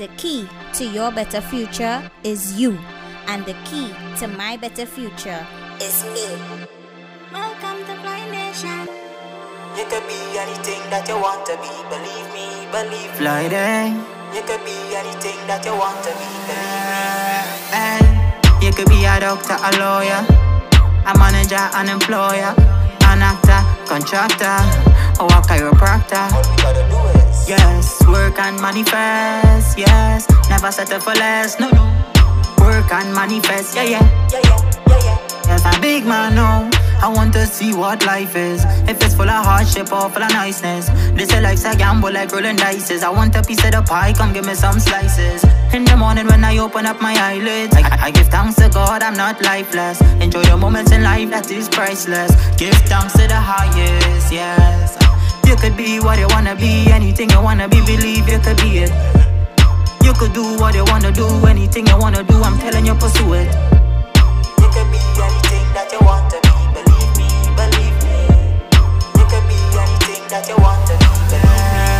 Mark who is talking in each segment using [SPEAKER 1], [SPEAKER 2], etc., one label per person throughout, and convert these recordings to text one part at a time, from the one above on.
[SPEAKER 1] The key to your better future is you, and the key to my better future is me. Welcome to Fly Nation.
[SPEAKER 2] You could be anything that you want to be, believe me, believe me.
[SPEAKER 3] Fly day.
[SPEAKER 2] You could be anything that you want to be, believe me.
[SPEAKER 3] Hey, you could be a doctor, a lawyer, a manager, an employer, an actor, contractor, or a chiropractor.
[SPEAKER 2] All we gotta do is
[SPEAKER 3] Yes, work and manifest. Yes, never settle for less. No, no. Work and manifest. Yeah, yeah.
[SPEAKER 2] yeah, yeah, yeah.
[SPEAKER 3] Yes, a big man now. I want to see what life is. If it's full of hardship or full of niceness. They say life's a gamble like rolling dices. I want a piece of the pie, come give me some slices. In the morning when I open up my eyelids, I, I give thanks to God I'm not lifeless. Enjoy the moments in life that is priceless. Give thanks to the highest, yes. You could be what you wanna be, anything you wanna be, believe you could be it. You could do what you wanna do, anything you wanna do, I'm telling you, pursue it.
[SPEAKER 2] You could be anything that you want to be, believe me, believe me. You could be anything that you want to be, believe me.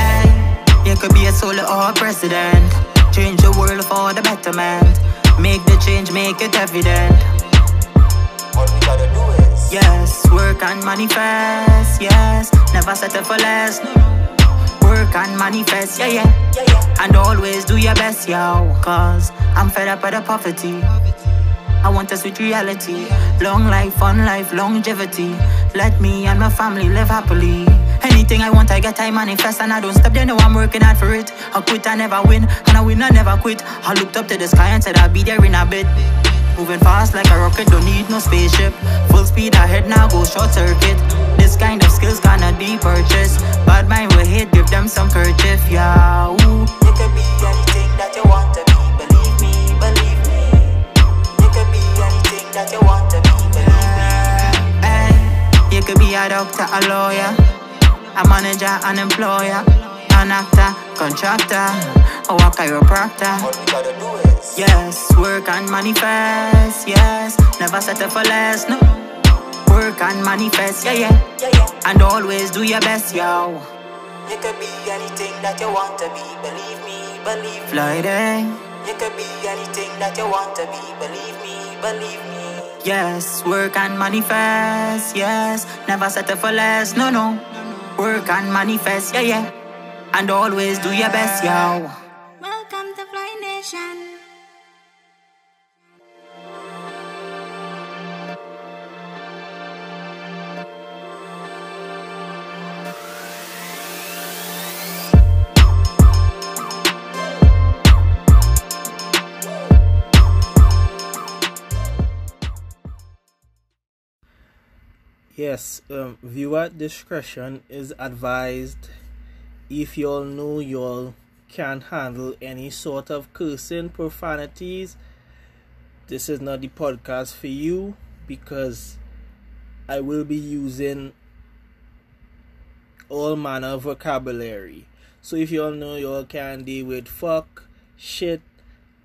[SPEAKER 3] Hey, you could be a solo or a president. Change the world for the betterment. Make the change, make it evident.
[SPEAKER 2] All we gotta do is
[SPEAKER 3] Yes, work and manifest. Yes, never settle for less. Work and manifest. Yeah, yeah. And always do your best, yo. Cause I'm fed up with the poverty. I want a sweet reality. Long life, fun life, longevity. Let me and my family live happily. Anything I want, I get, I manifest, and I don't stop. They know I'm working hard for it. I quit, I never win, and I win, I never quit. I looked up to the sky and said I'll be there in a bit. Moving fast like a rocket, don't need no spaceship. Full speed ahead now, go short circuit. This kind of skills cannot be purchased. Bad mind will hate, give them some kerchief, yeah. Ooh.
[SPEAKER 2] You could be anything that you want to be, believe me, believe me. You could be anything that you want to be, believe me.
[SPEAKER 3] Hey, you could be a doctor, a lawyer, a manager, an employer, an actor, contractor, or a chiropractor.
[SPEAKER 2] All we gotta do is
[SPEAKER 3] Yes, work and manifest. Yes, never settle for less. No, work and manifest. Yeah, yeah,
[SPEAKER 2] yeah, yeah.
[SPEAKER 3] and always do your best, yo.
[SPEAKER 2] You could be anything that you want to be, believe me, believe me.
[SPEAKER 3] Fly day. Eh?
[SPEAKER 2] You could be anything that you want to be, believe me, believe me.
[SPEAKER 3] Yes, work and manifest. Yes, never settle for less. No, no, work and manifest. Yeah, yeah, and always do your best, yo.
[SPEAKER 4] Yes, um, viewer discretion is advised. If y'all know y'all can't handle any sort of cursing, profanities, this is not the podcast for you because I will be using all manner of vocabulary. So if y'all know y'all can deal with fuck, shit,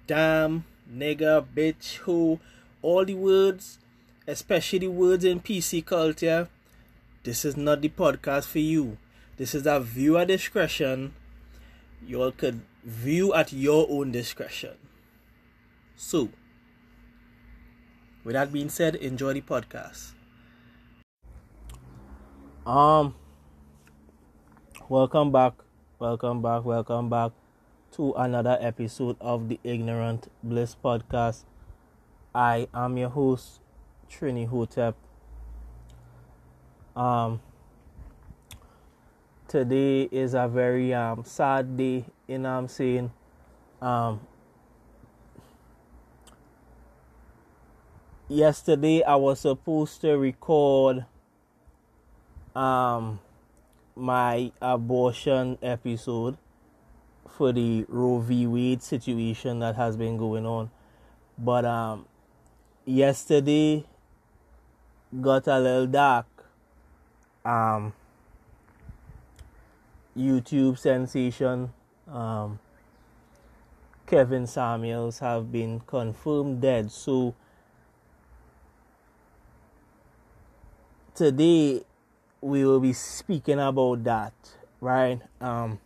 [SPEAKER 4] damn, nigga, bitch, who, all the words especially words in PC culture, this is not the podcast for you. This is a viewer discretion. You all could view at your own discretion. So, with that being said, enjoy the podcast. Um, welcome back, welcome back, welcome back to another episode of the Ignorant Bliss podcast. I am your host, Trini Hotep. Um, today is a very um sad day, you know what I'm saying? Um, yesterday I was supposed to record um my abortion episode for the Roe v. Wade situation that has been going on, but um yesterday got a little dark. Um, YouTube sensation um, Kevin Samuels have been confirmed dead. So today we will be speaking about that, right? Um,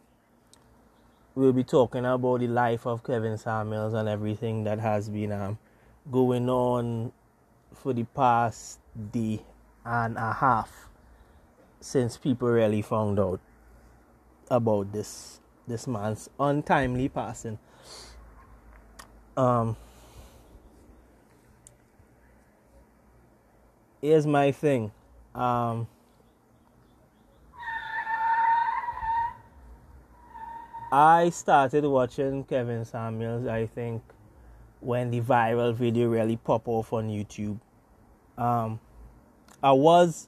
[SPEAKER 4] we'll be talking about the life of Kevin Samuels and everything that has been um, going on for the past day and a half since people really found out about this this man's untimely passing. Um, here's my thing. Um, I started watching Kevin Samuels, I think, when the viral video really popped off on YouTube. Um, I was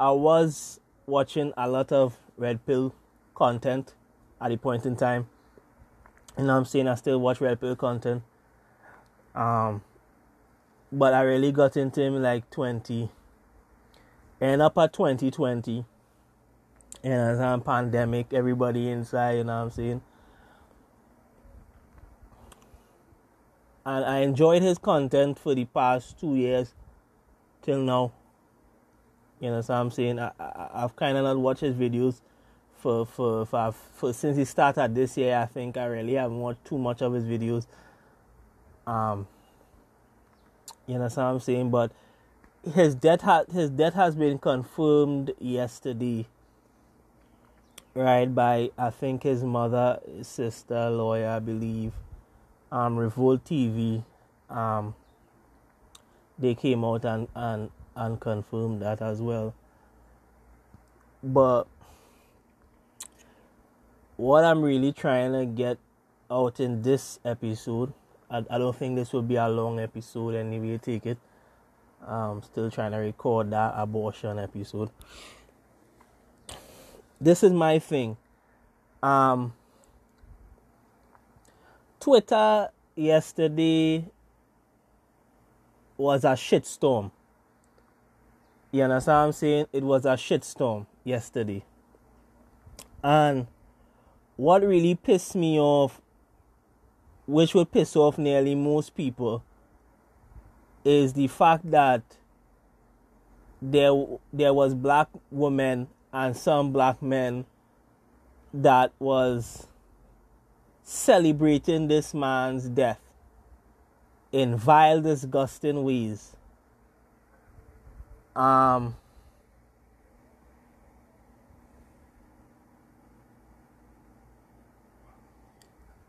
[SPEAKER 4] I was watching a lot of Red Pill content at the point in time. You know I'm saying? I still watch Red Pill content. Um, but I really got into him like 20. And up at 2020. And as I'm pandemic, everybody inside, you know what I'm saying? And I enjoyed his content for the past two years till now. You know what I'm saying? I, I, I've kind of not watched his videos for, for, for, for since he started this year. I think I really haven't watched too much of his videos. Um, you know what I'm saying? But his death ha- his death has been confirmed yesterday, right? By I think his mother, sister, lawyer, I believe. Um, Revolt TV, um, they came out and and and confirm that as well. But what I'm really trying to get out in this episode I, I don't think this will be a long episode anyway. Take it. I'm still trying to record that abortion episode. This is my thing. Um, Twitter yesterday was a shitstorm. You understand I'm saying? It was a shitstorm yesterday. And what really pissed me off which would piss off nearly most people, is the fact that there there was black women and some black men that was celebrating this man's death in vile, disgusting ways. Um,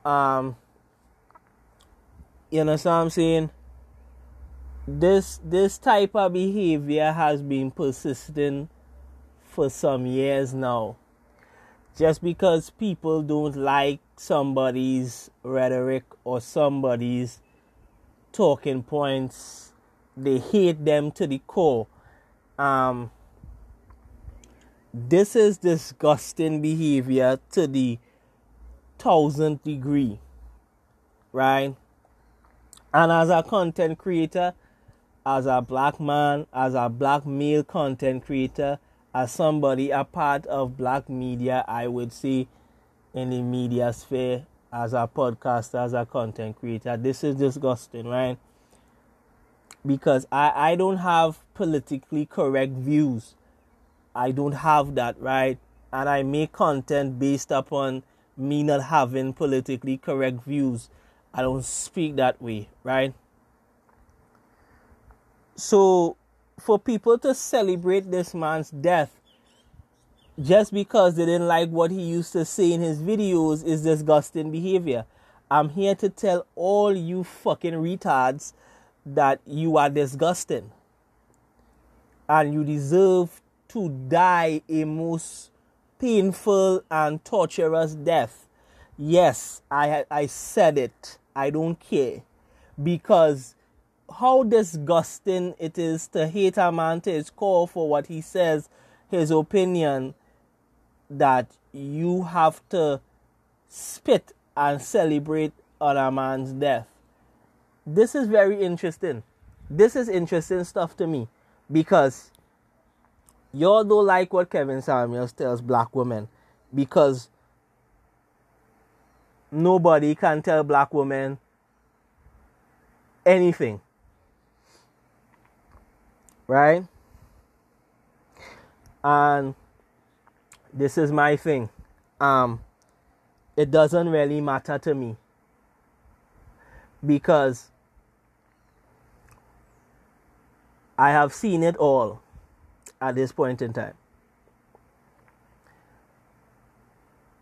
[SPEAKER 4] um, you know what I'm saying? This this type of behavior has been persisting for some years now. Just because people don't like somebody's rhetoric or somebody's talking points, they hate them to the core. Um, this is disgusting behavior to the thousandth degree, right? And as a content creator, as a black man, as a black male content creator, as somebody a part of black media, I would say in the media sphere, as a podcaster, as a content creator, this is disgusting, right? Because I, I don't have politically correct views. I don't have that, right? And I make content based upon me not having politically correct views. I don't speak that way, right? So, for people to celebrate this man's death just because they didn't like what he used to say in his videos is disgusting behavior. I'm here to tell all you fucking retards that you are disgusting and you deserve to die a most painful and torturous death. Yes, I I said it. I don't care. Because how disgusting it is to hate a man to his core for what he says, his opinion, that you have to spit and celebrate on a man's death. This is very interesting. This is interesting stuff to me because y'all don't like what Kevin Samuels tells black women because nobody can tell black women anything. Right? And this is my thing. Um it doesn't really matter to me because I have seen it all at this point in time.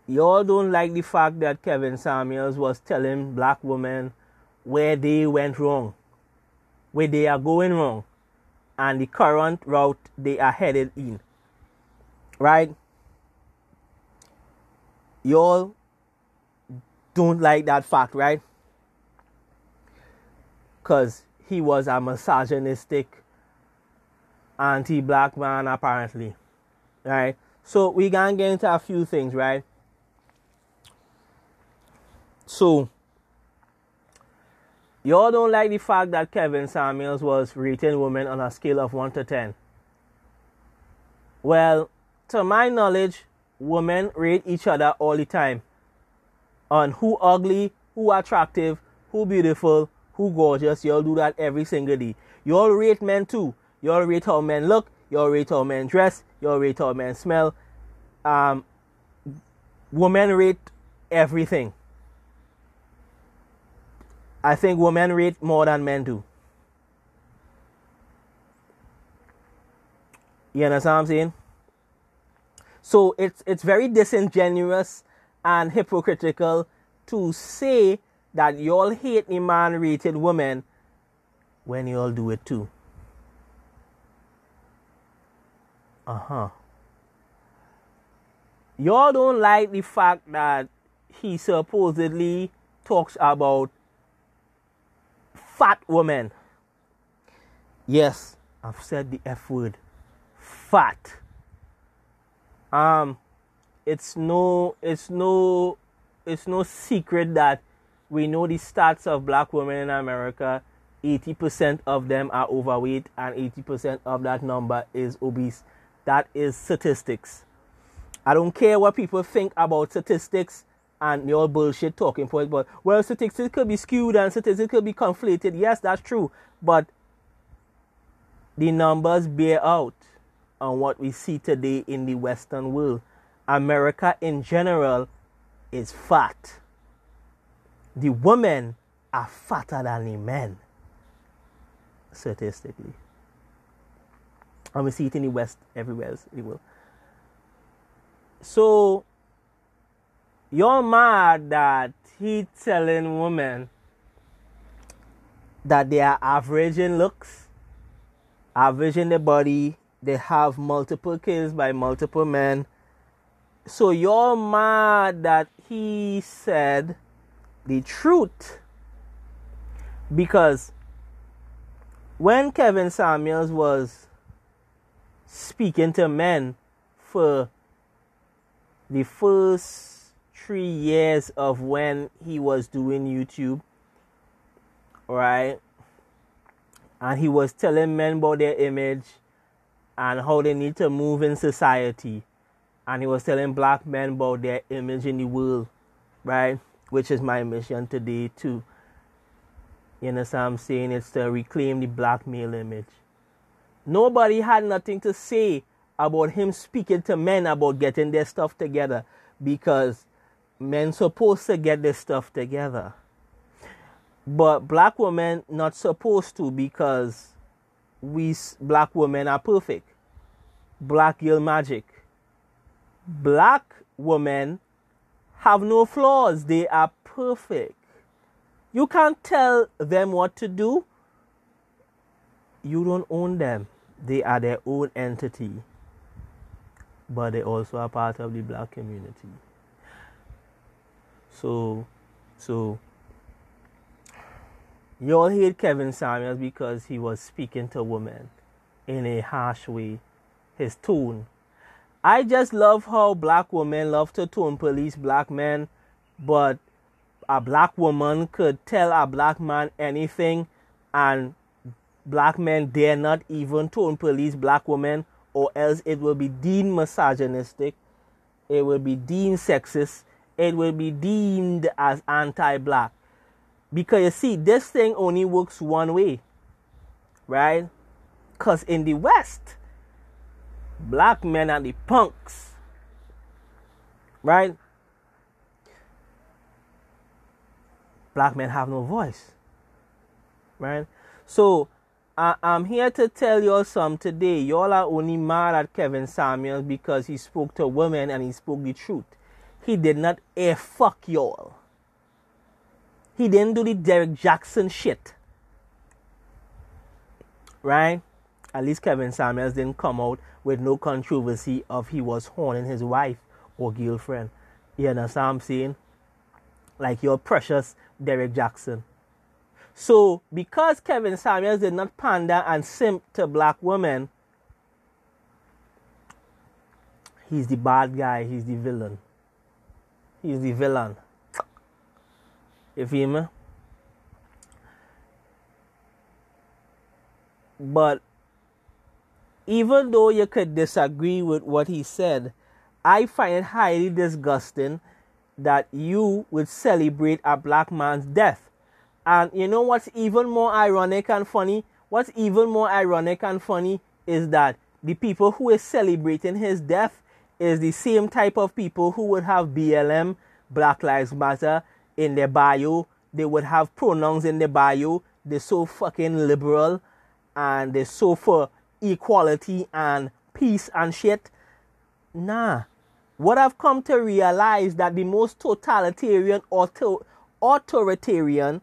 [SPEAKER 4] Y'all don't like the fact that Kevin Samuels was telling black women where they went wrong, where they are going wrong, and the current route they are headed in. Right? Y'all don't like that fact, right? Because he was a misogynistic anti black man, apparently. Right? So we can get into a few things, right? So, y'all don't like the fact that Kevin Samuels was rating women on a scale of 1 to 10. Well, to my knowledge, women rate each other all the time on who ugly, who attractive, who beautiful, who gorgeous. Y'all do that every single day. Y'all rate men too. Y'all rate how men look. Y'all rate how men dress. Y'all rate how men smell. Um, women rate everything. I think women rate more than men do. You understand what I'm saying? So it's it's very disingenuous and hypocritical to say that y'all hate the man rated woman when y'all do it too. Uh huh. Y'all don't like the fact that he supposedly talks about fat women. Yes, I've said the F word. Fat. Um it's no it's no it's no secret that we know the stats of black women in America 80% of them are overweight and 80% of that number is obese. That is statistics. I don't care what people think about statistics and your bullshit talking it. But well, statistics could be skewed and statistics could be conflated. Yes, that's true. But the numbers bear out on what we see today in the Western world. America in general is fat. The women are fatter than the men, statistically. And we see it in the West everywhere else the world. So you're mad that he telling women that they are average in looks, average in the body, they have multiple kids by multiple men. So you're mad that he said the truth. Because when Kevin Samuels was speaking to men for the first three years of when he was doing YouTube, right? And he was telling men about their image and how they need to move in society. And he was telling black men about their image in the world, right? Which is my mission today, too. You know what I'm saying? It's to reclaim the black male image. Nobody had nothing to say about him speaking to men about getting their stuff together because men supposed to get their stuff together. But black women not supposed to because we black women are perfect. Black girl magic. Black women have no flaws. They are perfect. You can't tell them what to do. You don't own them they are their own entity but they also are part of the black community so, so you all hate Kevin Samuels because he was speaking to women in a harsh way. His tone. I just love how black women love to tone police black men, but a black woman could tell a black man anything, and black men dare not even tone police black women, or else it will be deemed misogynistic, it will be deemed sexist, it will be deemed as anti black. Because you see, this thing only works one way, right? Because in the West, black men are the punks, right? black men have no voice. Right? So I, I'm here to tell y'all some today. Y'all are only mad at Kevin Samuels because he spoke to women and he spoke the truth. He did not air fuck y'all. He didn't do the Derek Jackson shit. Right? At least Kevin Samuels didn't come out with no controversy of he was horning his wife or girlfriend. You understand what I'm saying? Like your precious Derek Jackson. So, because Kevin Samuels did not pander and simp to black women, he's the bad guy, he's the villain. He's the villain. You feel me? But even though you could disagree with what he said, I find it highly disgusting that you would celebrate a black man's death. And you know what's even more ironic and funny? What's even more ironic and funny is that the people who is celebrating his death is the same type of people who would have BLM, Black Lives Matter, in their bio. They would have pronouns in their bio. They're so fucking liberal and they're so for equality and peace and shit. Nah. What I've come to realize that the most totalitarian auto, authoritarian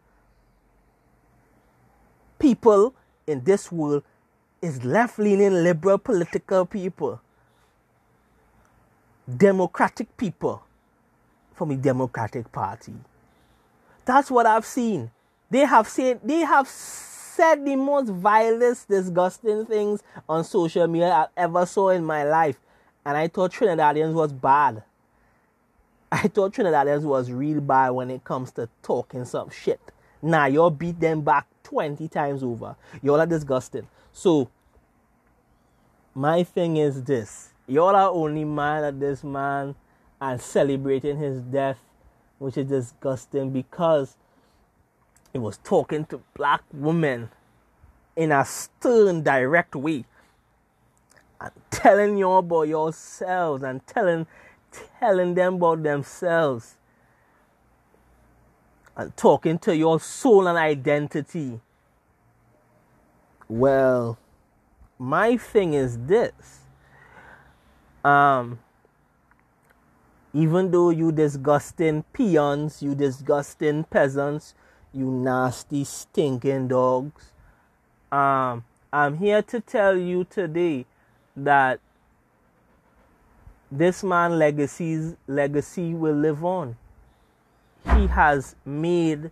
[SPEAKER 4] people in this world is left leaning liberal political people, democratic people from the Democratic Party. That's what I've seen. They have said they have said the most vilest, disgusting things on social media I ever saw in my life. And I thought Trinidadians was bad. I thought Trinidadians was real bad when it comes to talking some shit. Nah, y'all beat them back 20 times over. Y'all are disgusting. So, my thing is this. Y'all are only mad at this man and celebrating his death, which is disgusting because he was talking to black women in a stern, direct way and telling y'all about yourselves and telling telling them about themselves and talking to your soul and identity. Well, my thing is this. Um, even though you disgusting peons, you disgusting peasants, you nasty stinking dogs, um, I'm here to tell you today that this man legacy's legacy will live on. He has made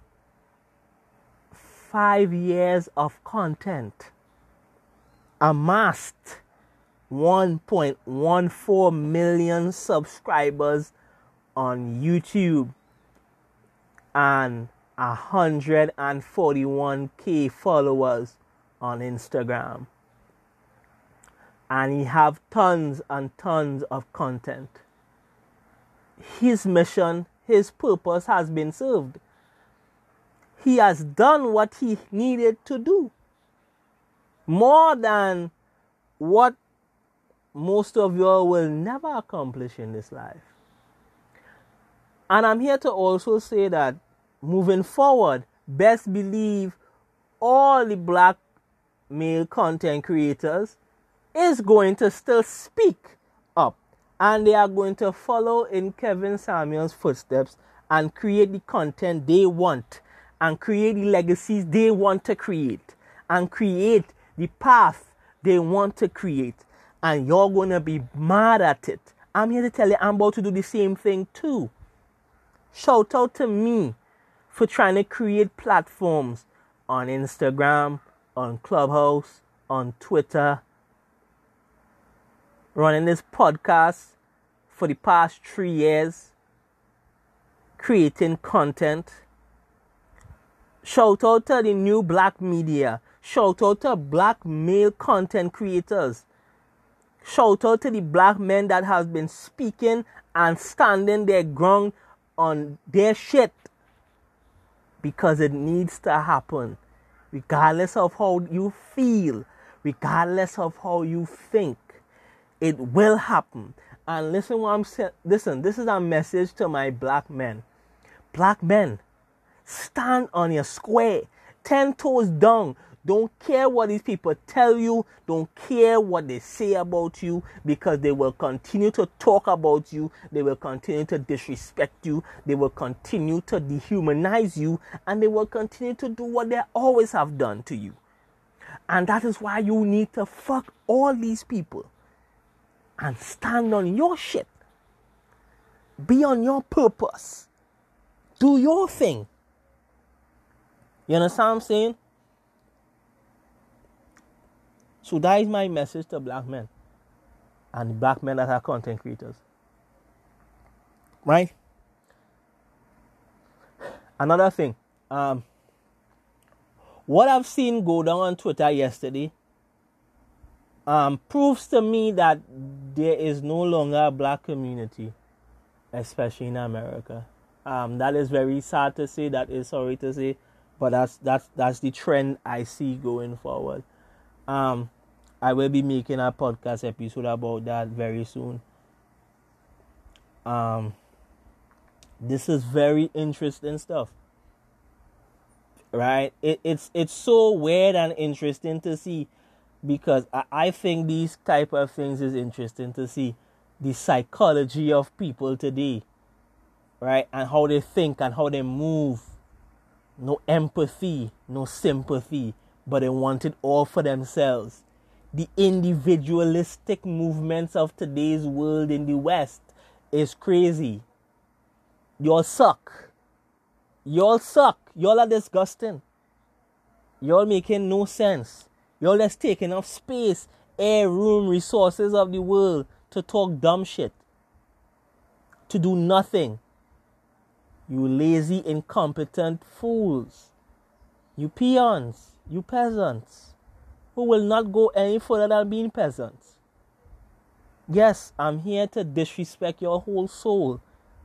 [SPEAKER 4] five years of content, amassed 1.14 million subscribers on YouTube, and 141k followers on Instagram and he have tons and tons of content. His mission, his purpose has been served. He has done what he needed to do. More than what most of you will never accomplish in this life. And I'm here to also say that moving forward, best believe all the black male content creators is going to still speak up and they are going to follow in Kevin Samuel's footsteps and create the content they want and create the legacies they want to create and create the path they want to create. And you're going to be mad at it. I'm here to tell you, I'm about to do the same thing too. Shout out to me for trying to create platforms on Instagram, on Clubhouse, on Twitter, running this podcast for the past three years, creating content. Shout out to the new black media. Shout out to black male content creators. Shout out to the black men that has been speaking and standing their ground on their shit because it needs to happen regardless of how you feel regardless of how you think it will happen. And listen what I'm saying. Listen, this is a message to my black men. Black men, Stand on your square. Ten toes down. Don't care what these people tell you. Don't care what they say about you because they will continue to talk about you. They will continue to disrespect you. They will continue to dehumanize you. And they will continue to do what they always have done to you. And that is why you need to fuck all these people and stand on your shit. Be on your purpose. Do your thing. You understand what I'm saying? So that is my message to black men and black men that are content creators. Right? Another thing, um, what I've seen go down on Twitter yesterday um, proves to me that there is no longer a black community, especially in America. Um, that is very sad to say. That is sorry to say, but that's that's that's the trend I see going forward. Um, I will be making a podcast episode about that very soon. Um, this is very interesting stuff, right? It, it's it's so weird and interesting to see because I, I think these type of things is interesting to see the psychology of people today, right? And how they think and how they move. No empathy, no sympathy, but they want it all for themselves the individualistic movements of today's world in the West is crazy. Y'all suck. Y'all suck. Y'all are disgusting. Y'all making no sense. Y'all just taking up space, air, room, resources of the world to talk dumb shit. To do nothing. You lazy, incompetent fools. You peons. You peasants who will not go any further than being peasants. Yes, I'm here to disrespect your whole soul.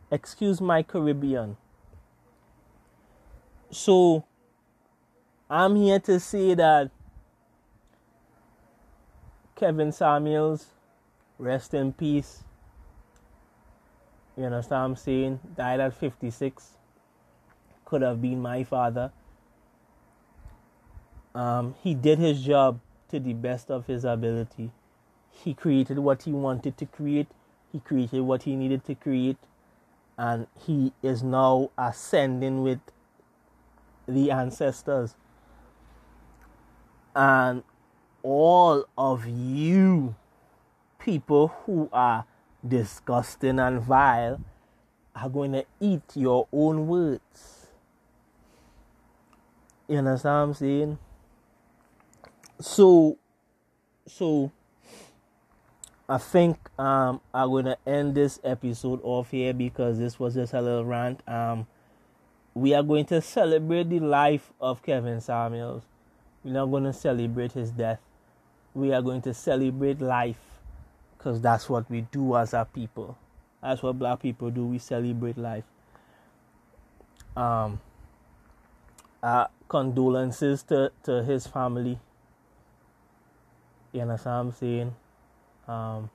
[SPEAKER 4] Excuse my Caribbean. So, I'm here to say that Kevin Samuels, rest in peace. You understand what I'm saying? Died at 56. Could have been my father. Um, he did his job to the best of his ability. He created what he wanted to create, he created what he needed to create, and he is now ascending with the ancestors. And all of you people who are disgusting and vile are going to eat your own words. You understand what I'm saying? so so I think um, I'm gonna end this episode off here because this was just a little rant. Um, we are going to celebrate the life of Kevin Samuels. We're not going to celebrate his death. We are going to celebrate life because that's what we do as a people. That's what black people do. We celebrate life. Um, uh, condolences to, to his family you understand what I'm saying? Um,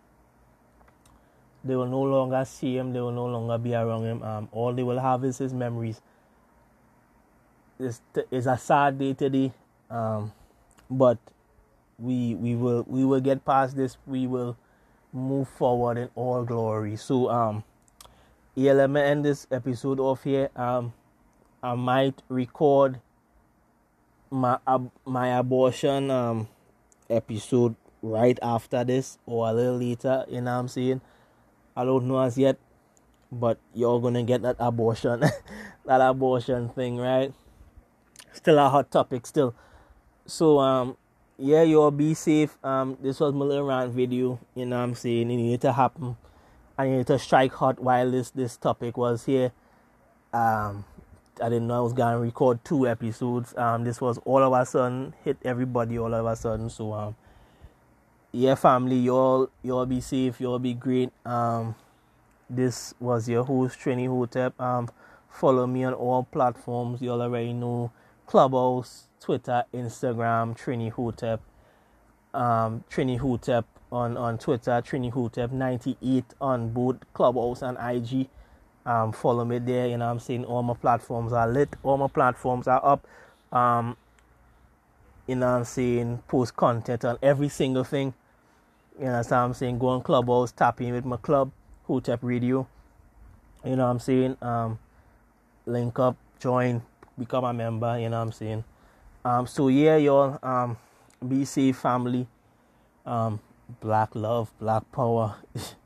[SPEAKER 4] they will no longer see him. They will no longer be around him. Um, all they will have is his memories. It's, it's a sad day today, um, but we we will we will get past this. We will move forward in all glory. So um, yeah, let me end this episode off here. Um, I might record my uh, my abortion um episode right after this or a little later, you know what I'm saying? I don't know as yet, but you're gonna get that abortion, that abortion thing, right? Still a hot topic, still. So, um, yeah, y'all be safe. Um, this was my little rant video, you know what I'm saying? It needed to happen. I needed to strike hot while this, this topic was here. Um, I didn't know I was gonna record two episodes. Um, this was all of a sudden hit everybody all of a sudden. So um, yeah, family, y'all y'all be safe. Y'all be great. Um, this was your host Trini Hotep. Um, follow me on all platforms. Y'all already know Clubhouse, Twitter, Instagram, Trini Hotep. Um, Trini Hotep on on Twitter, Trini Hotep ninety eight on both Clubhouse and IG. Um, follow me there, you know I'm saying? All my platforms are lit, all my platforms are up. Um, you know I'm saying? Post content on every single thing. You know what I'm saying? Go on Clubhouse, tap in with my club, Hotep Radio. You know what I'm saying? Um, link up, join, become a member, you know what I'm saying? Um, so yeah, y'all, um, be safe, family. Um, black love, black power.